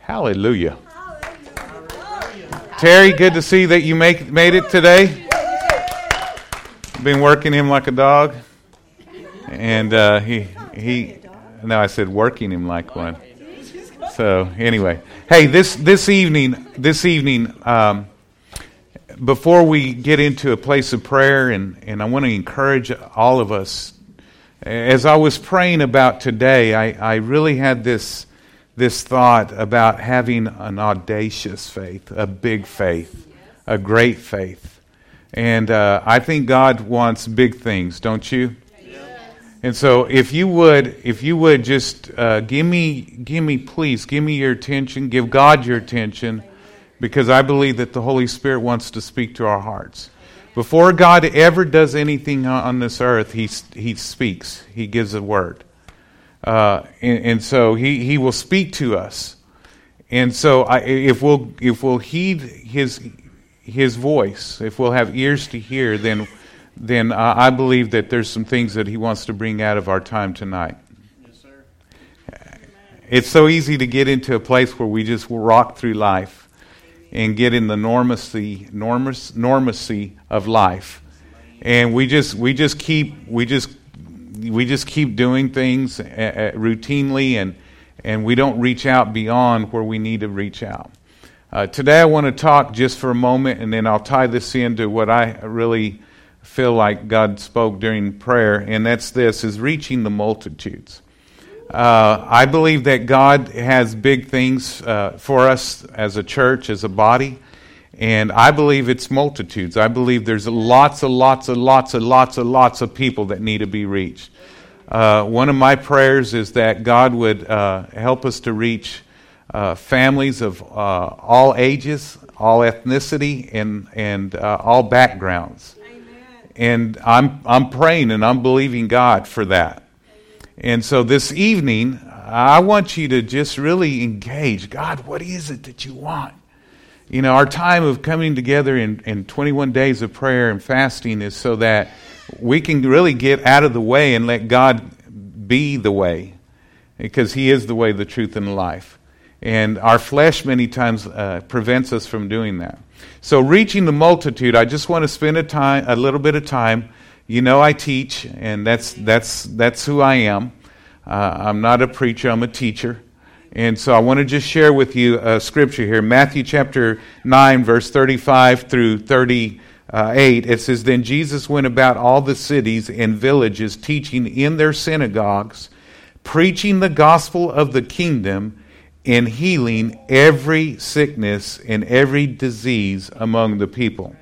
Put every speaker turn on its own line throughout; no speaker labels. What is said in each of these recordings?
Hallelujah. Terry, good to see that you make, made it today. Been working him like a dog, and uh, he he. No, I said working him like one. So anyway, hey, this this evening, this evening, um, before we get into a place of prayer, and and I want to encourage all of us. As I was praying about today, I, I really had this this thought about having an audacious faith, a big faith, a great faith. And uh, I think God wants big things, don't you? And so, if you would, if you would just uh, give me, give me, please, give me your attention, give God your attention, because I believe that the Holy Spirit wants to speak to our hearts. Before God ever does anything on this earth, He He speaks. He gives a word. Uh, and, and, so he, he will speak to us. And so I, if, we'll, if we'll heed his, his voice, if we'll have ears to hear, then, then I believe that there's some things that he wants to bring out of our time tonight. Yes, sir. It's so easy to get into a place where we just rock through life and get in the normacy, normacy, normacy of life. And we just, we just keep, we just we just keep doing things uh, uh, routinely and, and we don't reach out beyond where we need to reach out. Uh, today, I want to talk just for a moment, and then I'll tie this into what I really feel like God spoke during prayer, and that's this: is reaching the multitudes. Uh, I believe that God has big things uh, for us as a church, as a body, and I believe it's multitudes. I believe there's lots and lots and lots and lots and lots of people that need to be reached. Uh, one of my prayers is that God would uh, help us to reach uh, families of uh, all ages, all ethnicity, and, and uh, all backgrounds. Amen. And I'm, I'm praying and I'm believing God for that. And so this evening, I want you to just really engage God, what is it that you want? You know, our time of coming together in, in 21 days of prayer and fasting is so that we can really get out of the way and let God be the way, because He is the way, the truth, and the life. And our flesh many times uh, prevents us from doing that. So, reaching the multitude, I just want to spend a time, a little bit of time. You know, I teach, and that's that's that's who I am. Uh, I'm not a preacher; I'm a teacher. And so I want to just share with you a scripture here Matthew chapter 9, verse 35 through 38. It says, Then Jesus went about all the cities and villages, teaching in their synagogues, preaching the gospel of the kingdom, and healing every sickness and every disease among the people.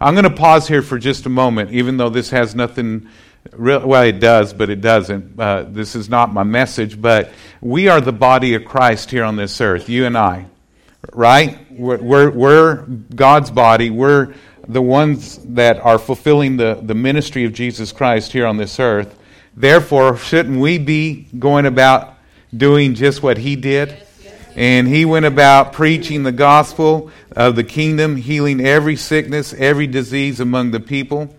I'm going to pause here for just a moment, even though this has nothing well, it does, but it doesn't. Uh, this is not my message, but we are the body of Christ here on this earth, you and I, right? We're, we're, we're, God's body. We're the ones that are fulfilling the, the ministry of Jesus Christ here on this earth. Therefore, shouldn't we be going about doing just what He did? And He went about preaching the gospel of the kingdom, healing every sickness, every disease among the people.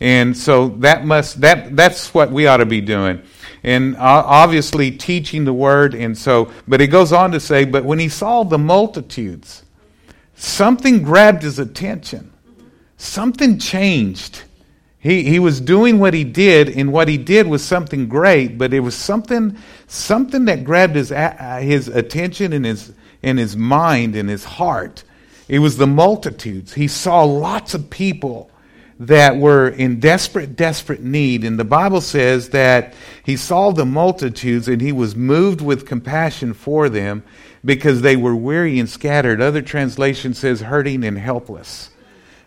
And so that must that that's what we ought to be doing. And obviously teaching the word and so but he goes on to say but when he saw the multitudes something grabbed his attention. Something changed. He, he was doing what he did, and what he did was something great, but it was something, something that grabbed his, his attention and his, and his mind and his heart. It was the multitudes. He saw lots of people that were in desperate, desperate need. And the Bible says that he saw the multitudes and he was moved with compassion for them because they were weary and scattered. Other translation says hurting and helpless.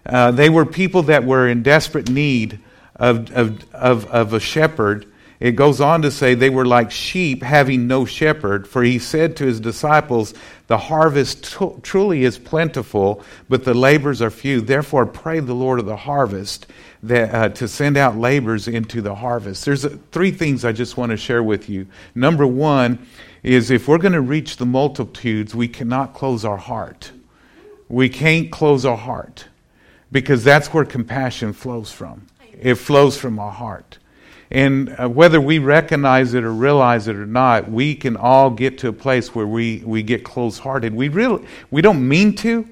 Uh, they were people that were in desperate need of, of, of, of a shepherd it goes on to say they were like sheep having no shepherd, for he said to his disciples, The harvest t- truly is plentiful, but the labors are few. Therefore, pray the Lord of the harvest that, uh, to send out labors into the harvest. There's a, three things I just want to share with you. Number one is if we're going to reach the multitudes, we cannot close our heart. We can't close our heart because that's where compassion flows from. It flows from our heart. And uh, whether we recognize it or realize it or not, we can all get to a place where we, we get close hearted. We, really, we don't mean to,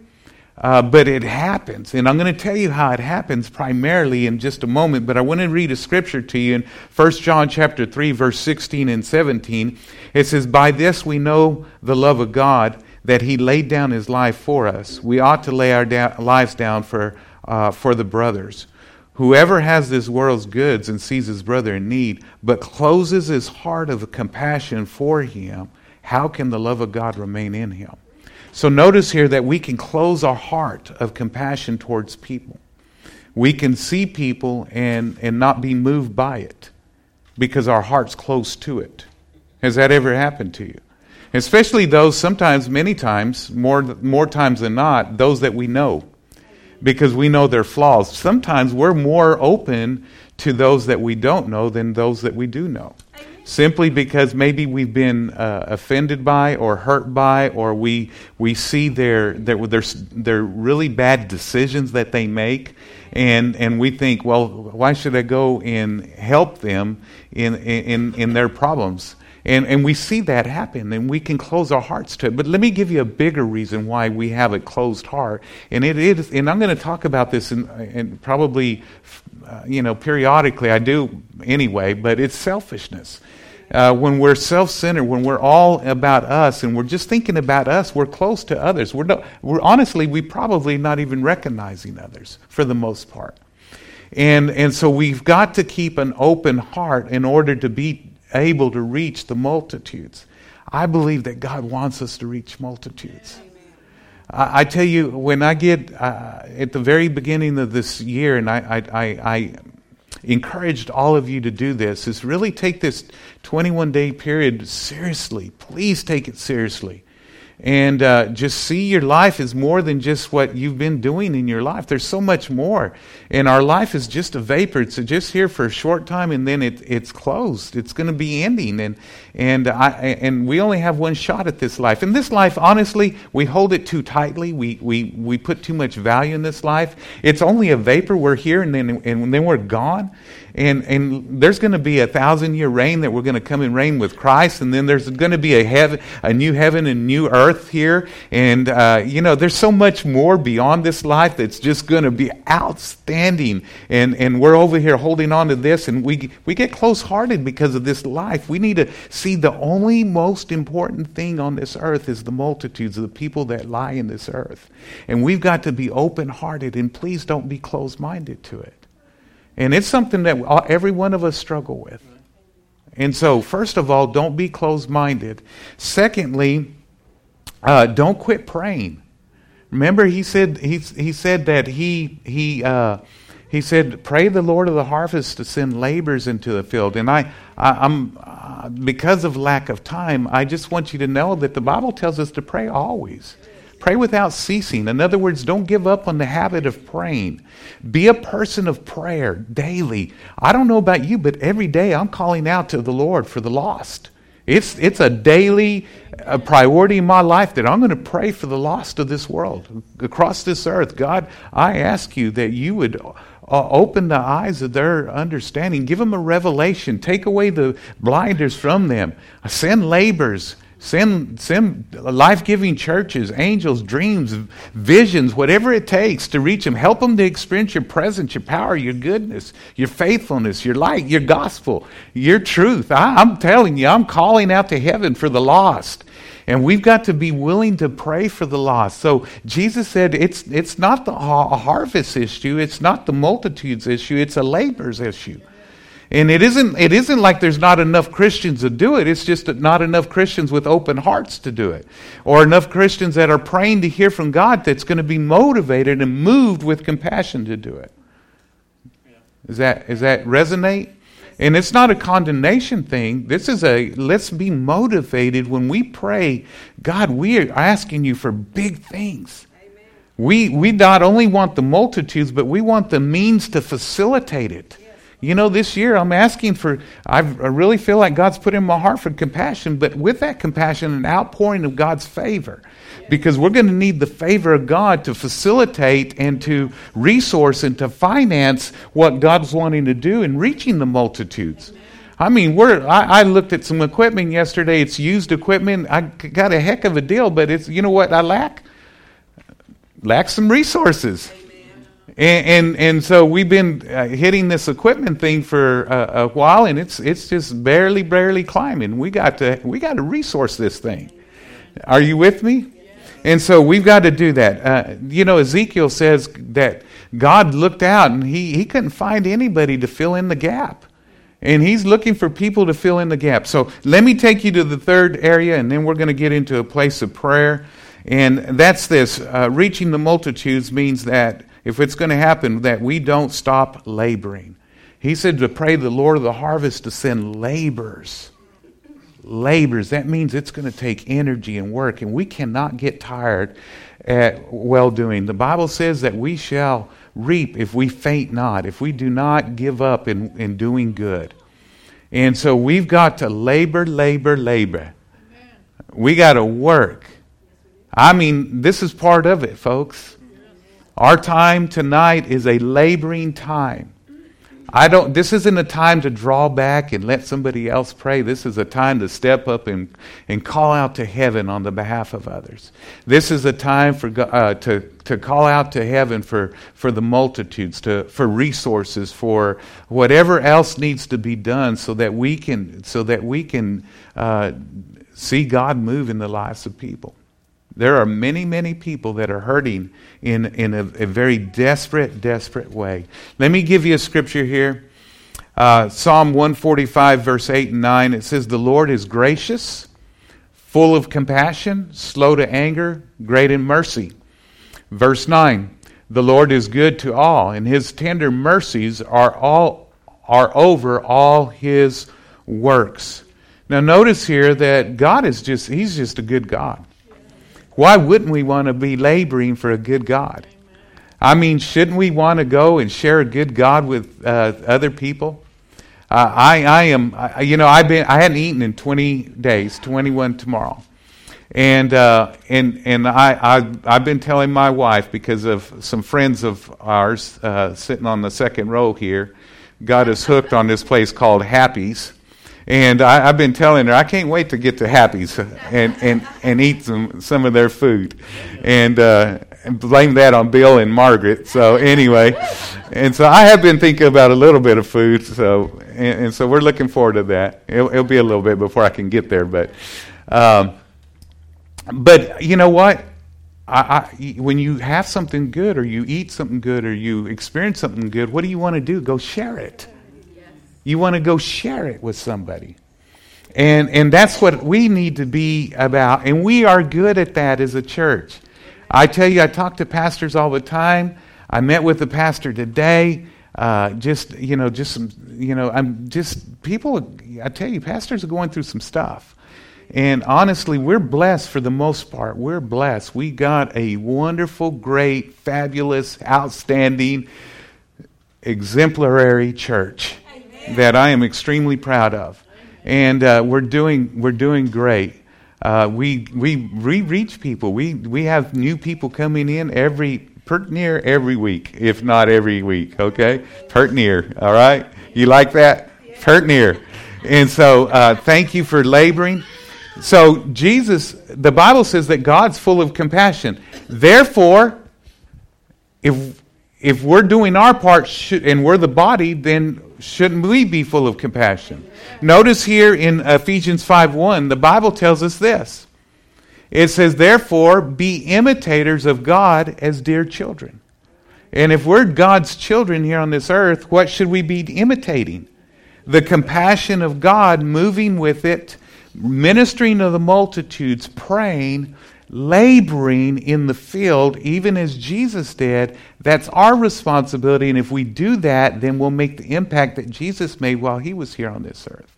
uh, but it happens. And I'm going to tell you how it happens primarily in just a moment, but I want to read a scripture to you in 1 John chapter 3 verse 16 and 17. It says, "By this we know the love of God that he laid down his life for us. We ought to lay our da- lives down for uh, for the brothers." Whoever has this world's goods and sees his brother in need, but closes his heart of compassion for him, how can the love of God remain in him? So notice here that we can close our heart of compassion towards people. We can see people and, and not be moved by it because our heart's close to it. Has that ever happened to you? Especially those, sometimes, many times, more, more times than not, those that we know because we know their flaws. Sometimes we're more open to those that we don't know than those that we do know simply because maybe we've been uh, offended by or hurt by, or we we see their their their, their really bad decisions that they make, and and we think, well, why should I go and help them in in in their problems? And, and we see that happen, and we can close our hearts to it. But let me give you a bigger reason why we have a closed heart. And it is, and I'm going to talk about this in, in probably, uh, you know, periodically. I do anyway, but it's selfishness. Uh, when we're self centered, when we're all about us and we're just thinking about us, we're close to others. We're, no, we're honestly, we probably not even recognizing others for the most part. And, and so we've got to keep an open heart in order to be able to reach the multitudes. I believe that God wants us to reach multitudes. I, I tell you, when I get uh, at the very beginning of this year, and I, I, I, encouraged all of you to do this, is really take this 21 day period seriously. Please take it seriously and uh, just see your life is more than just what you've been doing in your life. There's so much more. And our life is just a vapor. It's just here for a short time and then it, it's closed. It's going to be ending. And, and, I, and we only have one shot at this life. And this life, honestly, we hold it too tightly. We, we, we put too much value in this life. It's only a vapor. We're here and then, and then we're gone. And, and there's going to be a thousand year reign that we're going to come and reign with Christ. And then there's going to be a, heaven, a new heaven and new earth here. And, uh, you know, there's so much more beyond this life that's just going to be outstanding. And, and we're over here holding on to this. And we, we get close hearted because of this life. We need to see the only most important thing on this earth is the multitudes of the people that lie in this earth. And we've got to be open hearted. And please don't be closed minded to it. And it's something that every one of us struggle with. And so, first of all, don't be closed minded. Secondly, uh, don't quit praying. Remember, he said, he, he said that he, he, uh, he said, Pray the Lord of the harvest to send laborers into the field. And I, I am uh, because of lack of time, I just want you to know that the Bible tells us to pray always. Pray without ceasing. In other words, don't give up on the habit of praying. Be a person of prayer daily. I don't know about you, but every day I'm calling out to the Lord for the lost. It's, it's a daily a priority in my life that I'm going to pray for the lost of this world, across this earth. God, I ask you that you would uh, open the eyes of their understanding, give them a revelation, take away the blinders from them, send laborers Send, send life giving churches, angels, dreams, visions, whatever it takes to reach them. Help them to experience your presence, your power, your goodness, your faithfulness, your light, your gospel, your truth. I, I'm telling you, I'm calling out to heaven for the lost. And we've got to be willing to pray for the lost. So Jesus said it's, it's not the harvest issue, it's not the multitudes issue, it's a labor's issue. And it isn't, it isn't like there's not enough Christians to do it. It's just that not enough Christians with open hearts to do it. Or enough Christians that are praying to hear from God that's going to be motivated and moved with compassion to do it. Is that, is that resonate? And it's not a condemnation thing. This is a let's be motivated when we pray. God, we are asking you for big things. We, we not only want the multitudes, but we want the means to facilitate it. You know, this year I'm asking for, I've, i really feel like God's put in my heart for compassion, but with that compassion, an outpouring of God's favor. Because we're going to need the favor of God to facilitate and to resource and to finance what God's wanting to do in reaching the multitudes. I mean, we're, I, I, looked at some equipment yesterday. It's used equipment. I got a heck of a deal, but it's, you know what I lack? Lack some resources. And, and, and so we've been uh, hitting this equipment thing for a, a, while, and it's it's just barely barely climbing. We got to we got to resource this thing. Are you with me? And so we've got to do that. Uh, you know, Ezekiel says that God looked out and he, he couldn't find anybody to fill in the gap. And he's looking for people to fill in the gap. So let me take you to the third area, and then we're going to get into a place of prayer. And that's this uh, reaching the multitudes means that if it's going to happen, that we don't stop laboring. He said to pray the Lord of the harvest to send laborers. Labors. That means it's going to take energy and work, and we cannot get tired at well doing. The Bible says that we shall reap if we faint not, if we do not give up in, in doing good. And so we've got to labor, labor, labor. We got to work. I mean, this is part of it, folks. Our time tonight is a laboring time. I don't this isn't a time to draw back and let somebody else pray. This is a time to step up and, and call out to heaven on the behalf of others. This is a time for uh, to to call out to heaven for for the multitudes, to for resources, for whatever else needs to be done, so that we can so that we can uh, see God move in the lives of people. There are many, many people that are hurting in, in a, a very desperate, desperate way. Let me give you a scripture here. Uh, Psalm 145, verse 8 and 9. It says, The Lord is gracious, full of compassion, slow to anger, great in mercy. Verse 9. The Lord is good to all, and his tender mercies are all are over all his works. Now notice here that God is just he's just a good God. Why wouldn't we want to be laboring for a good God? I mean, shouldn't we want to go and share a good God with uh, other people? Uh, I, I am, I, you know, I've been, I hadn't eaten in 20 days, 21 tomorrow. And, uh, and, and I, I, I've been telling my wife, because of some friends of ours uh, sitting on the second row here, got us hooked on this place called Happy's. And I, have been telling her, I can't wait to get to Happy's and, and, and eat some, some of their food. And, uh, and blame that on Bill and Margaret. So, anyway, and so I have been thinking about a little bit of food. So, and, and so we're looking forward to that. It'll, it'll, be a little bit before I can get there. But, um, but you know what? I, I, when you have something good or you eat something good or you experience something good, what do you want to do? Go share it. You want to go share it with somebody. And, and that's what we need to be about. And we are good at that as a church. I tell you, I talk to pastors all the time. I met with a pastor today. Uh, just, you know, just some, you know, I'm just, people, I tell you, pastors are going through some stuff. And honestly, we're blessed for the most part. We're blessed. We got a wonderful, great, fabulous, outstanding, exemplary church that I am extremely proud of. And uh, we're, doing, we're doing great. Uh, we, we re reach people. We, we have new people coming in every, pert near every week, if not every week, okay? Pert near, all right? You like that? Pert near. And so uh, thank you for laboring. So Jesus, the Bible says that God's full of compassion. Therefore, if if we're doing our part and we're the body, then shouldn't we be full of compassion? Notice here in Ephesians 5:1, the Bible tells us this. It says, "Therefore, be imitators of God as dear children." And if we're God's children here on this earth, what should we be imitating? The compassion of God, moving with it, ministering to the multitudes, praying, laboring in the field, even as Jesus did, that's our responsibility. And if we do that, then we'll make the impact that Jesus made while he was here on this earth.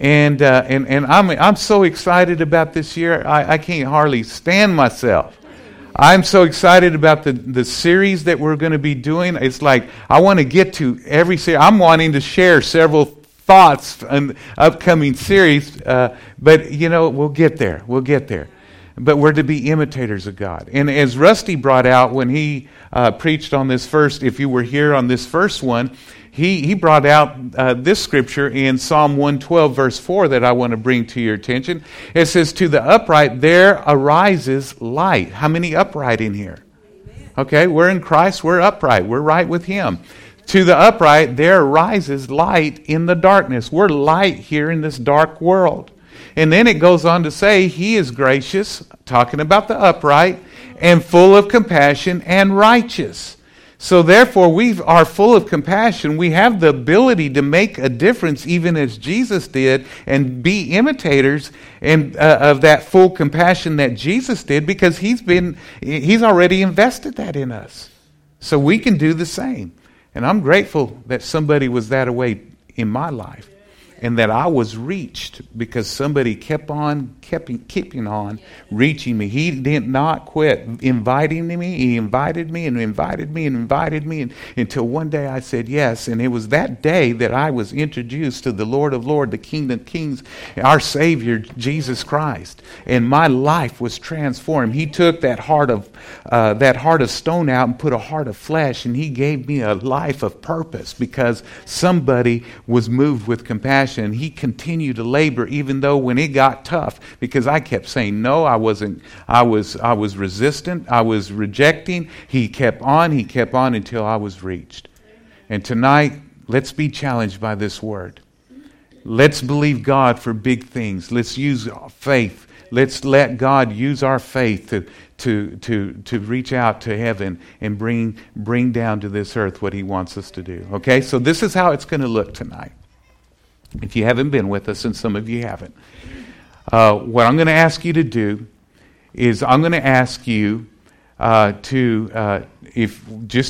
And, uh, and, and I'm, I'm so excited about this year, I, I can't hardly stand myself. I'm so excited about the, the series that we're going to be doing. It's like I want to get to every series. I'm wanting to share several thoughts on upcoming series, uh, but you know, we'll get there. We'll get there. But we're to be imitators of God. And as Rusty brought out when he uh, preached on this first, if you were here on this first one, he, he brought out uh, this scripture in Psalm 112, verse 4, that I want to bring to your attention. It says, To the upright there arises light. How many upright in here? Okay, we're in Christ, we're upright, we're right with Him. To the upright there arises light in the darkness. We're light here in this dark world. And then it goes on to say, He is gracious, talking about the upright, and full of compassion and righteous. So, therefore, we are full of compassion. We have the ability to make a difference, even as Jesus did, and be imitators and, uh, of that full compassion that Jesus did, because he's, been, he's already invested that in us. So, we can do the same. And I'm grateful that somebody was that way in my life and that I was reached because somebody kept on, kept keeping on reaching me. He did not quit inviting me. He invited me and invited me and invited me and, until one day I said yes. And it was that day that I was introduced to the Lord of Lords, the King of Kings, our Savior, Jesus Christ. And my life was transformed. He took that heart of uh, that heart of stone out and put a heart of flesh, and He gave me a life of purpose because somebody was moved with compassion and he continued to labor even though when it got tough because I kept saying no, I wasn't I was I was resistant, I was rejecting. He kept on, he kept on until I was reached. And tonight, let's be challenged by this word. Let's believe God for big things. Let's use faith. Let's let God use our faith to, to, to, to reach out to heaven and bring, bring down to this earth what He wants us to do. Okay? So, this is how it's going to look tonight if you haven't been with us, and some of you haven't, uh, what I'm going to ask you to do is I'm going to ask you uh, to, uh, if just